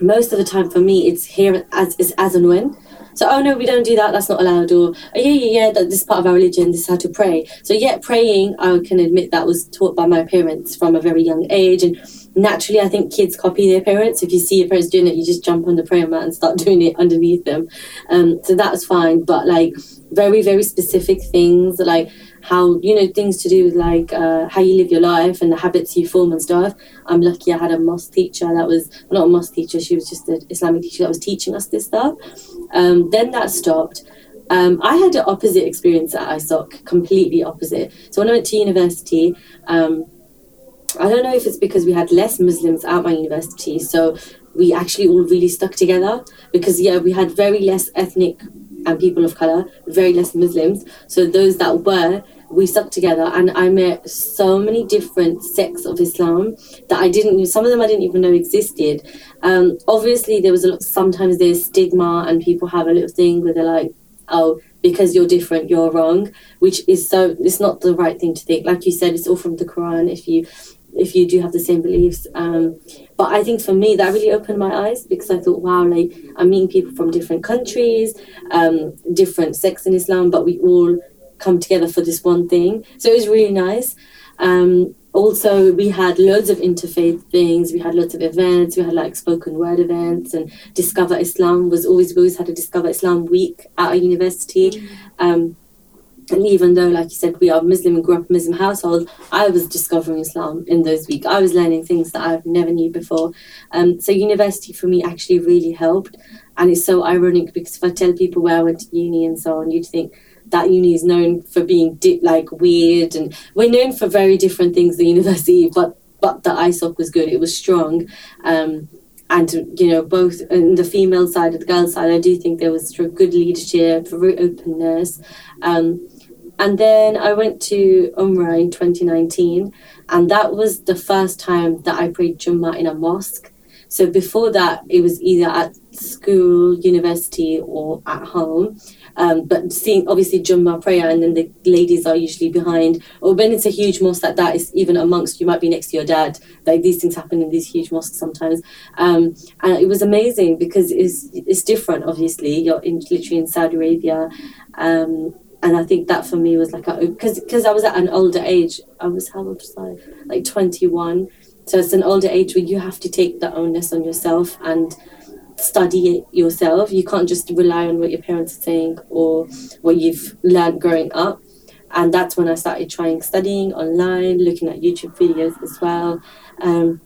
Speaker 4: most of the time for me, it's here as, as, and when. So, oh no, we don't do that, that's not allowed. Or, oh, yeah, yeah, yeah, that, this is part of our religion, this is how to pray. So, yeah, praying, I can admit that was taught by my parents from a very young age. And naturally, I think kids copy their parents. If you see your parents doing it, you just jump on the prayer mat and start doing it underneath them. Um, so, that's fine. But, like, very, very specific things, like, how you know things to do with like uh, how you live your life and the habits you form and stuff. I'm lucky I had a mosque teacher that was not a mosque teacher. She was just an Islamic teacher that was teaching us this stuff. Um, then that stopped. Um, I had an opposite experience at ISOC, completely opposite. So when I went to university, um, I don't know if it's because we had less Muslims at my university, so we actually all really stuck together because yeah, we had very less ethnic and people of color, very less Muslims. So those that were, we stuck together, and I met so many different sects of Islam that I didn't. Some of them I didn't even know existed. Um, obviously, there was a lot. Sometimes there's stigma, and people have a little thing where they're like, "Oh, because you're different, you're wrong," which is so. It's not the right thing to think. Like you said, it's all from the Quran. If you if you do have the same beliefs. Um, but I think for me, that really opened my eyes because I thought, wow, like I'm meeting people from different countries, um, different sects in Islam, but we all come together for this one thing. So it was really nice. Um, also, we had loads of interfaith things. We had lots of events. We had like spoken word events, and Discover Islam was always we always had a Discover Islam week at our university. Um, and even though, like you said, we are Muslim and grew up in Muslim household, I was discovering Islam in those weeks. I was learning things that I've never knew before. Um, so university for me actually really helped, and it's so ironic because if I tell people where I went to uni and so on, you'd think that uni is known for being di- like weird, and we're known for very different things. The university, but but the ISOC was good. It was strong. Um, and you know both in the female side and the girl side i do think there was good leadership very openness um, and then I went to Umrah in 2019, and that was the first time that I prayed Jummah in a mosque. So before that, it was either at school, university, or at home. Um, but seeing obviously Jummah prayer, and then the ladies are usually behind. Or when it's a huge mosque like that, it's even amongst you might be next to your dad. Like these things happen in these huge mosques sometimes. Um, and it was amazing because it's it's different. Obviously, you're in, literally in Saudi Arabia. Um, and I think that for me was like because because I was at an older age. I was how old was I? Like twenty one. So it's an older age where you have to take the onus on yourself and study it yourself. You can't just rely on what your parents are saying or what you've learned growing up. And that's when I started trying studying online, looking at YouTube videos as well. Um,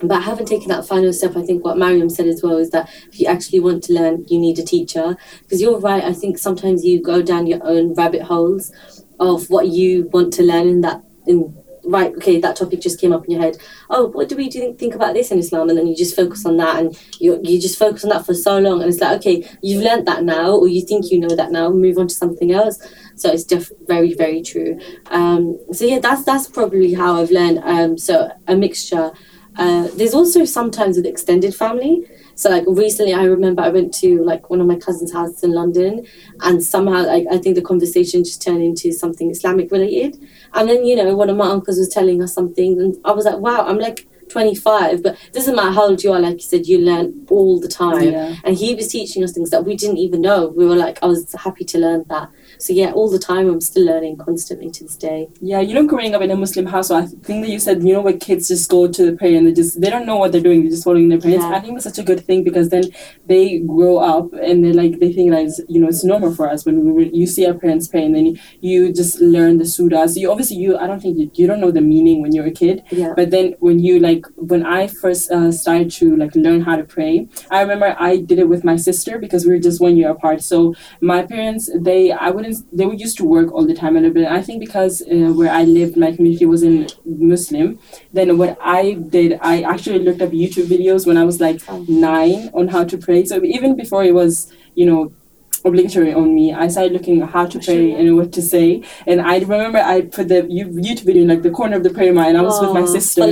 Speaker 4: but I haven't taken that final step. I think what Mariam said as well is that if you actually want to learn, you need a teacher. Because you're right. I think sometimes you go down your own rabbit holes of what you want to learn in that in right okay that topic just came up in your head oh what do we do think about this in islam and then you just focus on that and you you just focus on that for so long and it's like okay you've learned that now or you think you know that now move on to something else so it's def- very very true um so yeah that's that's probably how i've learned um so a mixture uh, there's also sometimes with extended family. So like recently, I remember I went to like one of my cousins' houses in London, and somehow like I think the conversation just turned into something Islamic related. And then you know one of my uncles was telling us something, and I was like, wow, I'm like 25, but it doesn't matter how old you are, like you said, you learn all the time.
Speaker 2: Yeah.
Speaker 4: And he was teaching us things that we didn't even know. We were like, I was happy to learn that. So yeah, all the time I'm still learning constantly to this day.
Speaker 2: Yeah, you know, growing up in a Muslim household, I think that you said, you know, where kids just go to the prayer and they just they don't know what they're doing, they're just following their parents.
Speaker 4: Yeah.
Speaker 2: I think it's such a good thing because then they grow up and they like they think that it's, you know it's normal for us when we you see our parents pray and then you, you just learn the surahs. You obviously you I don't think you, you don't know the meaning when you're a kid,
Speaker 4: Yeah.
Speaker 2: but then when you like when I first uh, started to like learn how to pray, I remember I did it with my sister because we were just one year apart. So my parents they I wouldn't they were used to work all the time a little bit. I think because uh, where I lived, my community wasn't Muslim. Then what I did, I actually looked up YouTube videos when I was like nine on how to pray. So even before it was, you know, obligatory on me, I started looking at how to pray and what to say. And I remember I put the YouTube video in like the corner of the prayer mat, and I was with my sister.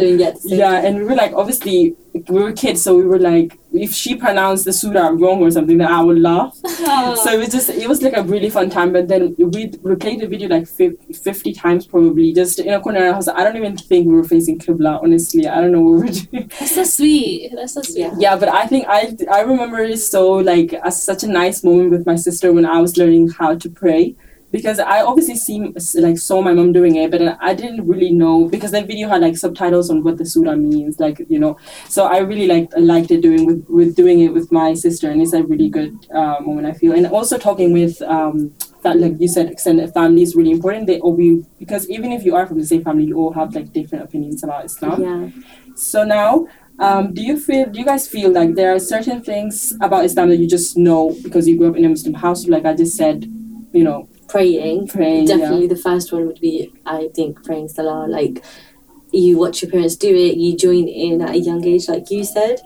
Speaker 2: Yeah, and we were like, obviously, we were kids, so we were like, if she pronounced the surah wrong or something, then I would laugh. So it was just, it was like a really fun time. But then we replayed the video like 50 times probably, just in a corner of the house. I don't even think we were facing Qibla, honestly. I don't know what we were doing.
Speaker 3: That's so sweet. That's so sweet.
Speaker 4: Yeah.
Speaker 2: Yeah, but I think I, I remember it so like as such a nice moment with my sister when I was learning how to pray. Because I obviously see like saw my mom doing it, but I didn't really know because that video had like subtitles on what the surah means, like you know. So I really like liked it doing with with doing it with my sister, and it's a really good uh, moment I feel. And also talking with um, that like you said, extended family is really important. They all be because even if you are from the same family, you all have like different opinions about Islam.
Speaker 4: Yeah.
Speaker 2: So now, um, do you feel? Do you guys feel like there are certain things about Islam that you just know because you grew up in a Muslim house? Like I just said, you know,
Speaker 4: Praying.
Speaker 2: praying.
Speaker 4: Definitely the first one would be, I think, praying Salah. Like, you watch your parents do it, you join in at a young age, like you said.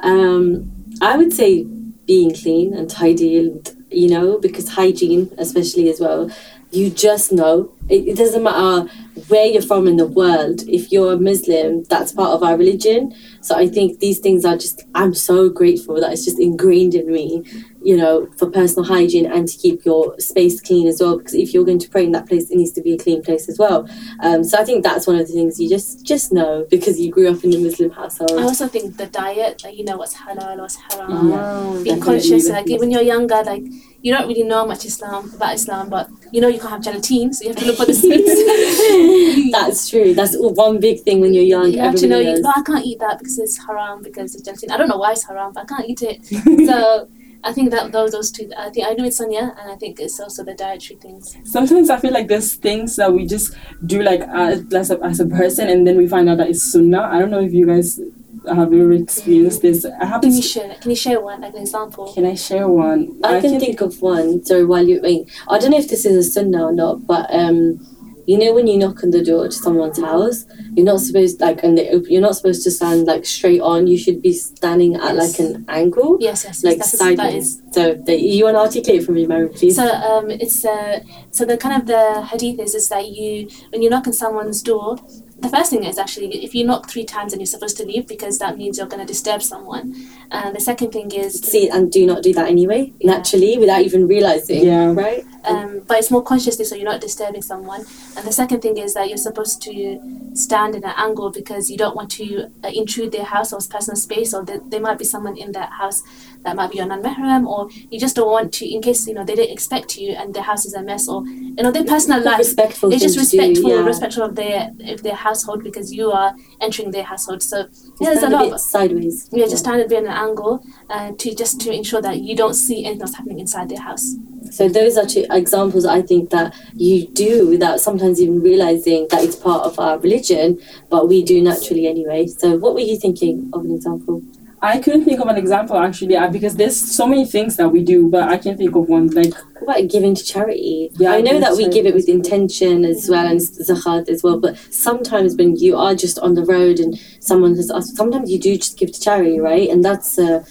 Speaker 4: Um, I would say being clean and tidy, and you know, because hygiene, especially as well, you just know it, it doesn't matter where you're from in the world. If you're a Muslim, that's part of our religion. So I think these things are just. I'm so grateful that it's just ingrained in me you know, for personal hygiene and to keep your space clean as well. Because if you're going to pray in that place, it needs to be a clean place as well. Um, so I think that's one of the things you just just know because you grew up in a Muslim household.
Speaker 3: I also think the diet, like you know what's halal, what's haram. Yeah, Being conscious, like when you're younger, like you don't really know much Islam about Islam, but you know you can't have gelatine, so you have to look for the sweets.
Speaker 4: That's true. That's one big thing when you're young.
Speaker 3: You have to know, you, no, I can't eat that because it's haram because it's gelatin. I don't know why it's haram, but I can't eat it. so I think that those those two. I think I agree with Sonia, and I think it's also the dietary things.
Speaker 2: Sometimes I feel like there's things that we just do like uh, as a, as a person, and then we find out that it's sunnah. I don't know if you guys have you ever experienced this. I
Speaker 3: have can you share? Can you share one, like an example?
Speaker 2: Can I share one?
Speaker 4: I, I can, can think of one. Sorry, while you wait, I don't know if this is a sunnah or not, but um you know when you knock on the door to someone's house you're not supposed like and they open, you're not supposed to stand like straight on you should be standing at yes. like an angle
Speaker 3: yes yes,
Speaker 4: like sideways so the, you want to articulate for me Mary please
Speaker 3: so um it's uh so the kind of the hadith is is that you when you knock on someone's door the first thing is actually if you knock three times and you're supposed to leave because that means you're going to disturb someone. And the second thing is
Speaker 4: see and do not do that anyway yeah. naturally without even realizing.
Speaker 2: Yeah.
Speaker 4: Right.
Speaker 3: Um, but it's more consciously so you're not disturbing someone. And the second thing is that you're supposed to stand in an angle because you don't want to uh, intrude their house or personal space or there might be someone in that house that might be your non-mahram or you just don't want to in case you know they didn't expect you and their house is a mess or you know their personal life
Speaker 4: respectful
Speaker 3: it's just respectful
Speaker 4: do, yeah.
Speaker 3: respectful of their of their household because you are entering their household so yeah, there's a lot
Speaker 4: of sideways
Speaker 3: yeah, yeah. just stand at an angle uh, to just to ensure that you don't see anything else happening inside their house
Speaker 4: so those are two examples I think that you do without sometimes even realizing that it's part of our religion, but we do naturally anyway. So what were you thinking of an example?
Speaker 2: I couldn't think of an example actually uh, because there's so many things that we do, but I can't think of one. Like
Speaker 4: what about giving to charity? Yeah, I know that we give it with intention as well and zakat as well, but sometimes when you are just on the road and someone has asked, sometimes you do just give to charity, right? And that's uh,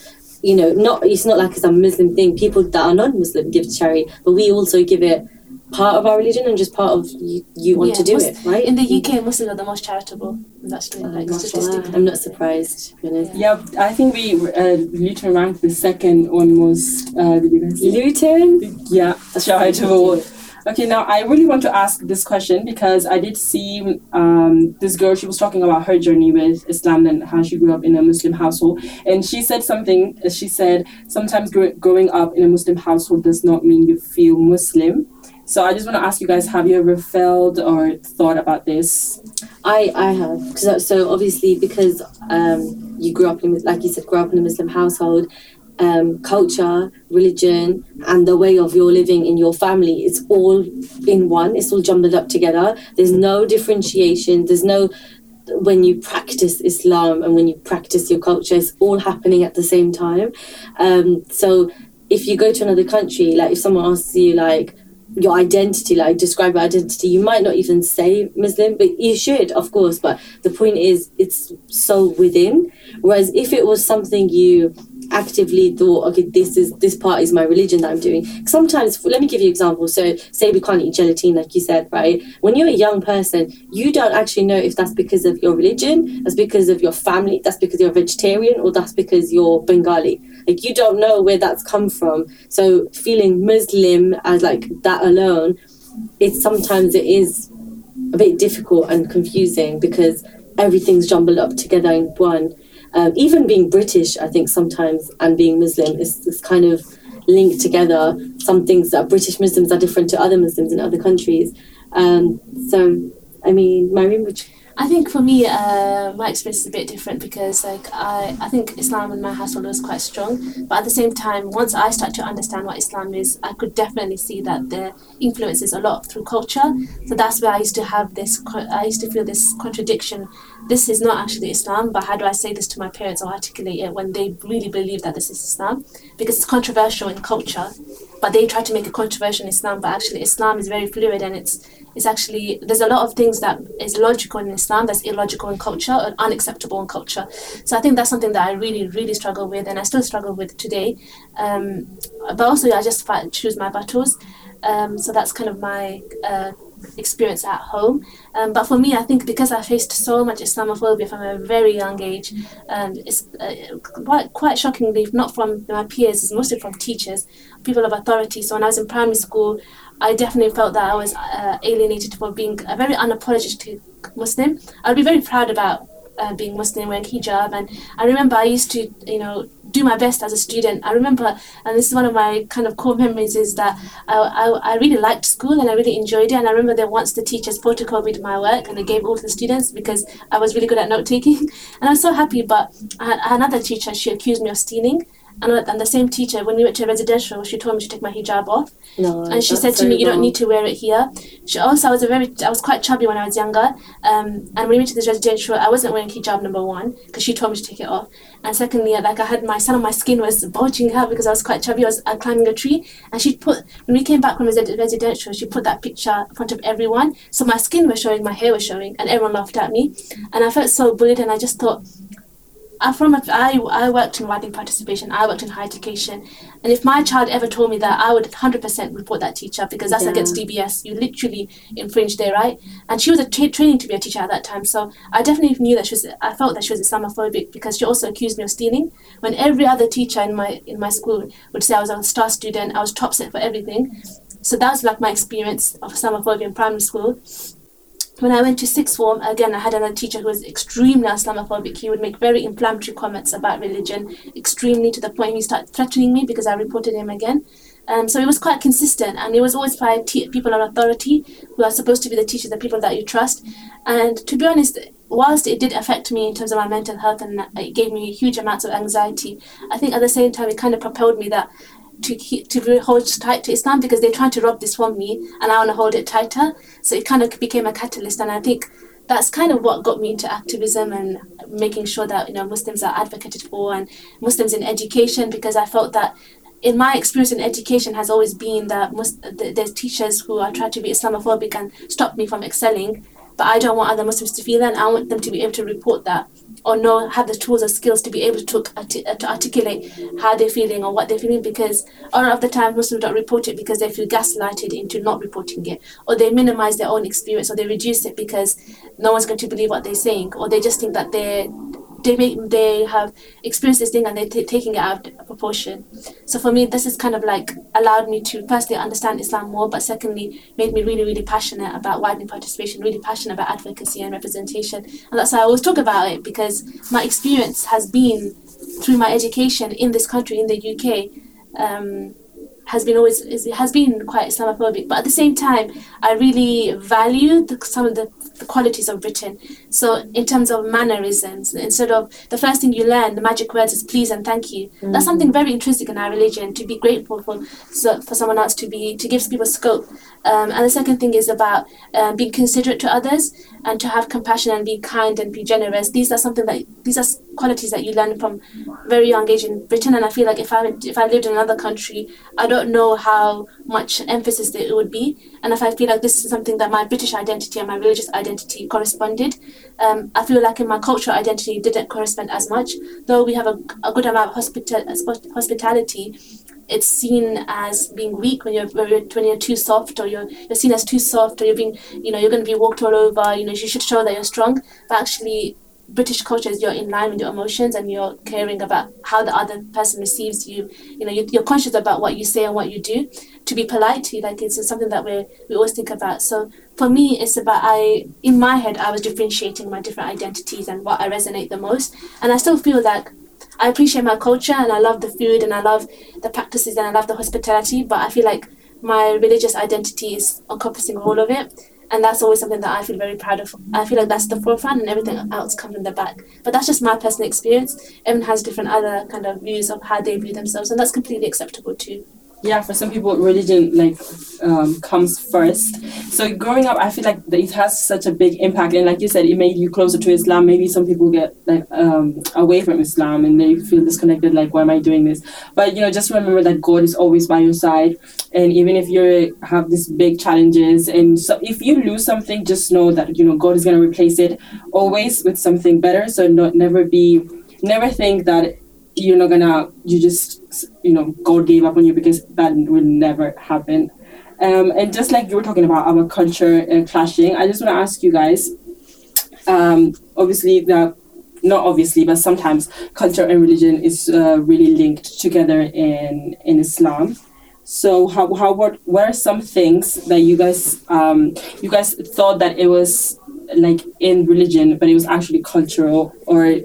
Speaker 4: you know, not it's not like it's a Muslim thing. People that are non-Muslim give to charity, but we also give it part of our religion and just part of you, you want yeah, to do it, right?
Speaker 3: In the UK, Muslims are the most charitable. That's true. Like statistically.
Speaker 4: I'm not surprised.
Speaker 2: Yeah, I think we uh, Luton ranked the second on most. Uh,
Speaker 4: Luton?
Speaker 2: Yeah, charitable. Okay, now I really want to ask this question because I did see um, this girl, she was talking about her journey with Islam and how she grew up in a Muslim household. And she said something, she said, sometimes gr- growing up in a Muslim household does not mean you feel Muslim. So I just want to ask you guys: Have you ever felt or thought about this?
Speaker 4: I I have. So, so obviously because um, you grew up in like you said, grew up in a Muslim household. Um, culture, religion, and the way of your living in your family, it's all in one. It's all jumbled up together. There's no differentiation. There's no when you practice Islam and when you practice your culture, it's all happening at the same time. Um, so if you go to another country, like if someone asks you, like, your identity, like describe your identity. You might not even say Muslim, but you should, of course. But the point is, it's so within. Whereas if it was something you actively thought, okay, this is this part is my religion that I'm doing. Sometimes, let me give you an example. So, say we can't eat gelatine, like you said, right? When you're a young person, you don't actually know if that's because of your religion, that's because of your family, that's because you're vegetarian, or that's because you're Bengali. Like you don't know where that's come from. So feeling Muslim as like that alone, it's sometimes it is a bit difficult and confusing because everything's jumbled up together in one. Um, even being British, I think sometimes, and being Muslim is, is kind of linked together. Some things that British Muslims are different to other Muslims in other countries. Um, so, I mean, Mariam, which
Speaker 3: I think for me, uh, my experience is a bit different because like I, I think Islam in my household was quite strong. But at the same time, once I start to understand what Islam is, I could definitely see that the influences a lot through culture. So that's where I used to have this. I used to feel this contradiction. This is not actually Islam, but how do I say this to my parents or articulate it when they really believe that this is Islam? Because it's controversial in culture, but they try to make it controversial in Islam. But actually, Islam is very fluid and it's is actually there's a lot of things that is logical in Islam that's illogical in culture and unacceptable in culture. So I think that's something that I really really struggle with and I still struggle with today. Um, but also I just choose my battles. Um, so that's kind of my uh, experience at home. Um, but for me, I think because I faced so much Islamophobia from a very young age, um, it's uh, quite, quite shockingly, not from my peers, it's mostly from teachers, people of authority. So when I was in primary school, I definitely felt that I was uh, alienated for being a very unapologetic Muslim. I'd be very proud about uh, being Muslim, wearing hijab. And I remember I used to, you know, do my best as a student. I remember, and this is one of my kind of core memories, is that I, I, I really liked school and I really enjoyed it. And I remember that once the teachers photocopied my work and they gave all to the students because I was really good at note taking. And I was so happy, but I another teacher, she accused me of stealing. And, and the same teacher, when we went to residential, she told me to take my hijab off.
Speaker 4: No,
Speaker 3: and she said to me, "You don't need to wear it here." She also, I was a very, I was quite chubby when I was younger. Um, and when we went to this residential, I wasn't wearing hijab number one because she told me to take it off. And secondly, like I had my some of my skin was bulging out because I was quite chubby. I was uh, climbing a tree, and she put when we came back from resi- residential, she put that picture in front of everyone. So my skin was showing, my hair was showing, and everyone laughed at me. And I felt so bullied, and I just thought I'm from a, I, I worked in widening participation, I worked in higher education. And if my child ever told me that, I would 100% report that teacher because that's
Speaker 4: Yeah.
Speaker 3: against DBS. You literally infringe their right. And she was a tra- training to be a teacher at that time. So I definitely knew that she was, I felt that she was Islamophobic because she also accused me of stealing. When every other teacher in my, in my school would say I was a star student, I was top set for everything. So that was like my experience of Islamophobia in primary school when I went to sixth form, again, I had another teacher who was extremely Islamophobic. He would make very inflammatory comments about religion, extremely to the point he started threatening me because I reported him again. Um, so it was quite consistent, and it was always by te- people of authority who are supposed to be the teachers, the people that you trust. And to be honest, whilst it did affect me in terms of my mental health and it gave me huge amounts of anxiety, I think at the same time it kind of propelled me that to to hold tight to Islam because they're trying to rob this from me, and I want to hold it tighter. So it kind of became a catalyst, and I think that's kind of what got me into activism and making sure that you know Muslims are advocated for and Muslims in education because I felt that in my experience in education has always been that th- there's teachers who are trying to be Islamophobic and stop me from excelling, but I don't want other Muslims to feel that. And I want them to be able to report that or know have the tools or skills to be able to, arti- uh, to articulate how they're feeling or what they're feeling because a lot of the time Muslims don't report it because they feel gaslighted into not reporting it or they minimize their own experience or they reduce it because no one's going to believe what they're saying or they just think that they're they make they have experienced this thing and they're t- taking it out of proportion. So for me, this is kind of like allowed me to firstly understand Islam more, but secondly made me really really passionate about widening participation, really passionate about advocacy and representation, and that's why I always talk about it because my experience has been through my education in this country in the UK. Um, has been always has been quite Islamophobic, but at the same time, I really value the, some of the, the qualities of Britain. So in terms of mannerisms, instead of the first thing you learn, the magic words is please and thank you. That's mm-hmm. something very intrinsic in our religion to be grateful for so, for someone else to be to give people scope. Um, and the second thing is about um, being considerate to others and to have compassion and be kind and be generous. These are something that these are qualities that you learn from very young age in Britain. And I feel like if I if I lived in another country, I don't know how much emphasis it would be. And if I feel like this is something that my British identity and my religious identity corresponded, um, I feel like in my cultural identity didn't correspond as much. Though we have a, a good amount of hospita- hospitality, it's seen as being weak when you're when you're too soft or you're you're seen as too soft or you're being you know you're going to be walked all over. You know you should show that you're strong, but actually. British culture is you're in line with your emotions and you're caring about how the other person receives you. You know, you're, conscious about what you say and what you do. To be polite, to like it's something that we we always think about. So for me, it's about I in my head I was differentiating my different identities and what I resonate the most, and I still feel like I appreciate my culture and I love the food and I love the practices and I love the hospitality, but I feel like my religious identity is encompassing all of it. And that's always something that I feel very proud of. I feel like that's the forefront and everything else comes in the back. But that's just my personal experience. Everyone has different other kind of views of how they view themselves, and that's completely acceptable too.
Speaker 2: Yeah for some people religion like um, comes first. So growing up i feel like it has such a big impact. And like you said it made you closer to islam. Maybe some people get like um, away from islam and they feel disconnected like why am i doing this? But you know just remember that god is always by your side. And even if you have these big challenges and so if you lose something just know that you know god is going to replace it always with something better. So not never be never think that you're not gonna you just you know god gave up on you because that will never happen Um, and just like you were talking about our culture uh, clashing, I just want to ask you guys. Um, obviously, the not obviously, but sometimes culture and religion is uh, really linked together in in Islam. So how how what what are some things that you guys um, you guys thought that it was like in religion, but it was actually cultural or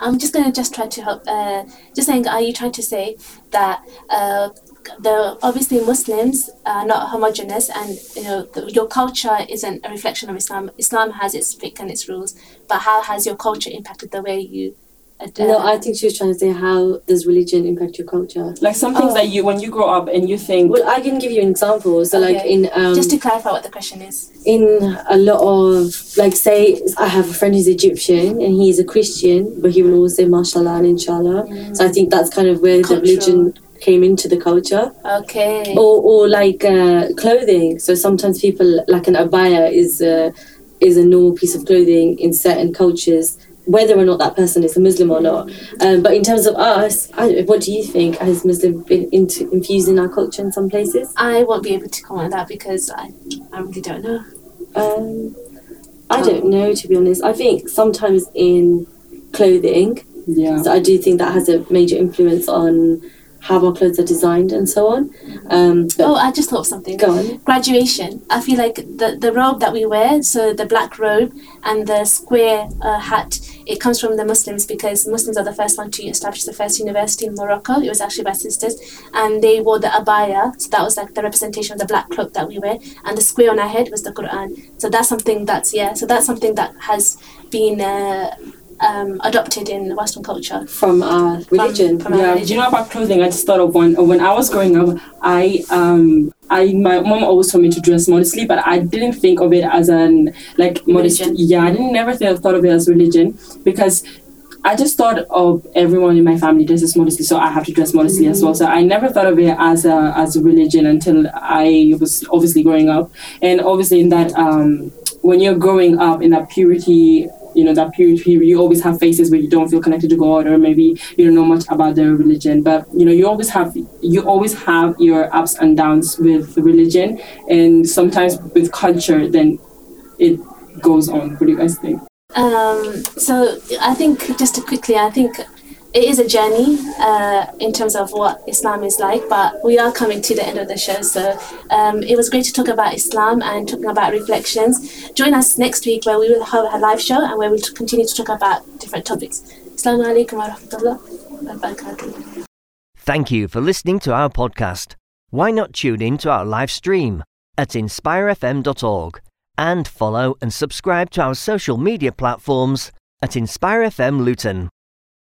Speaker 3: I'm just gonna just try to help. Uh, just saying, are you trying to say that uh, the obviously Muslims are not homogenous, and you know the, your culture isn't a reflection of Islam. Islam has its fiqh and its rules, but how has your culture impacted the way you?
Speaker 4: No, I think she was trying to say how does religion impact your culture.
Speaker 2: like some things
Speaker 3: Oh.
Speaker 2: that you when you grow up and you think
Speaker 4: Well, I can give you an example. So, like
Speaker 3: Okay.
Speaker 4: in um,
Speaker 3: just to clarify what the question is.
Speaker 4: in a lot of like say I have a friend who's Egyptian and he's a Christian, but he will always say mashallah and inshallah. So I think that's kind of where the religion came into the culture.
Speaker 3: Okay.
Speaker 4: Or or like uh, clothing. So sometimes people like an abaya is a, is a normal piece of clothing in certain cultures. Whether or not that person is a Muslim or not, um, but in terms of us, I, what do you think? Has Muslim been into, infused in our culture in some places?
Speaker 3: I won't be able to comment on that because I, I really don't know.
Speaker 4: Um, I don't know to be honest. I think sometimes in clothing,
Speaker 2: yeah
Speaker 4: so I do think that has a major influence on how our clothes are designed and so on. Um,
Speaker 3: Oh, I just thought of something.
Speaker 4: go on.
Speaker 3: graduation i feel like the, the robe that we wear so the black robe and the square uh, hat it comes from the muslims because muslims are the first one to establish the first university in morocco it was actually by sisters and they wore the abaya so that was like the representation of the black cloak that we wear and the square on our head was the quran so that's something that's yeah so that's something that has been uh, um, adopted in western culture
Speaker 4: From our religion.
Speaker 3: from our
Speaker 2: yeah, do
Speaker 3: religion.
Speaker 2: you know about clothing? I just thought of one. When I was growing up, I um I my mom always told me to dress modestly, but I didn't think of it as an like modest.
Speaker 3: Religion.
Speaker 2: Yeah, I didn't never think, thought of it as religion because I just thought of everyone in my family dresses modestly, so I have to dress modestly as well. So I never thought of it as a as a religion until I was obviously growing up, and obviously in that um when you're growing up in that purity you know that period you always have phases where you don't feel connected to god or maybe you don't know much about the religion. But you know you always have you always have your ups and downs with religion and sometimes with culture then it goes on. What do you guys think?
Speaker 3: Um, so I think just to quickly, I think it is a journey uh, in terms of what Islam is like, but we are coming to the end of the show. So um, it was great to talk about Islam and talking about reflections. Join us next week where we will have a live show and where we'll continue to talk about different topics. Assalamu alaikum wa rahmatullah.
Speaker 1: Thank you for listening to our podcast. Why not tune in to our live stream at inspirefm.org and follow and subscribe to our social media platforms at InspireFM Luton.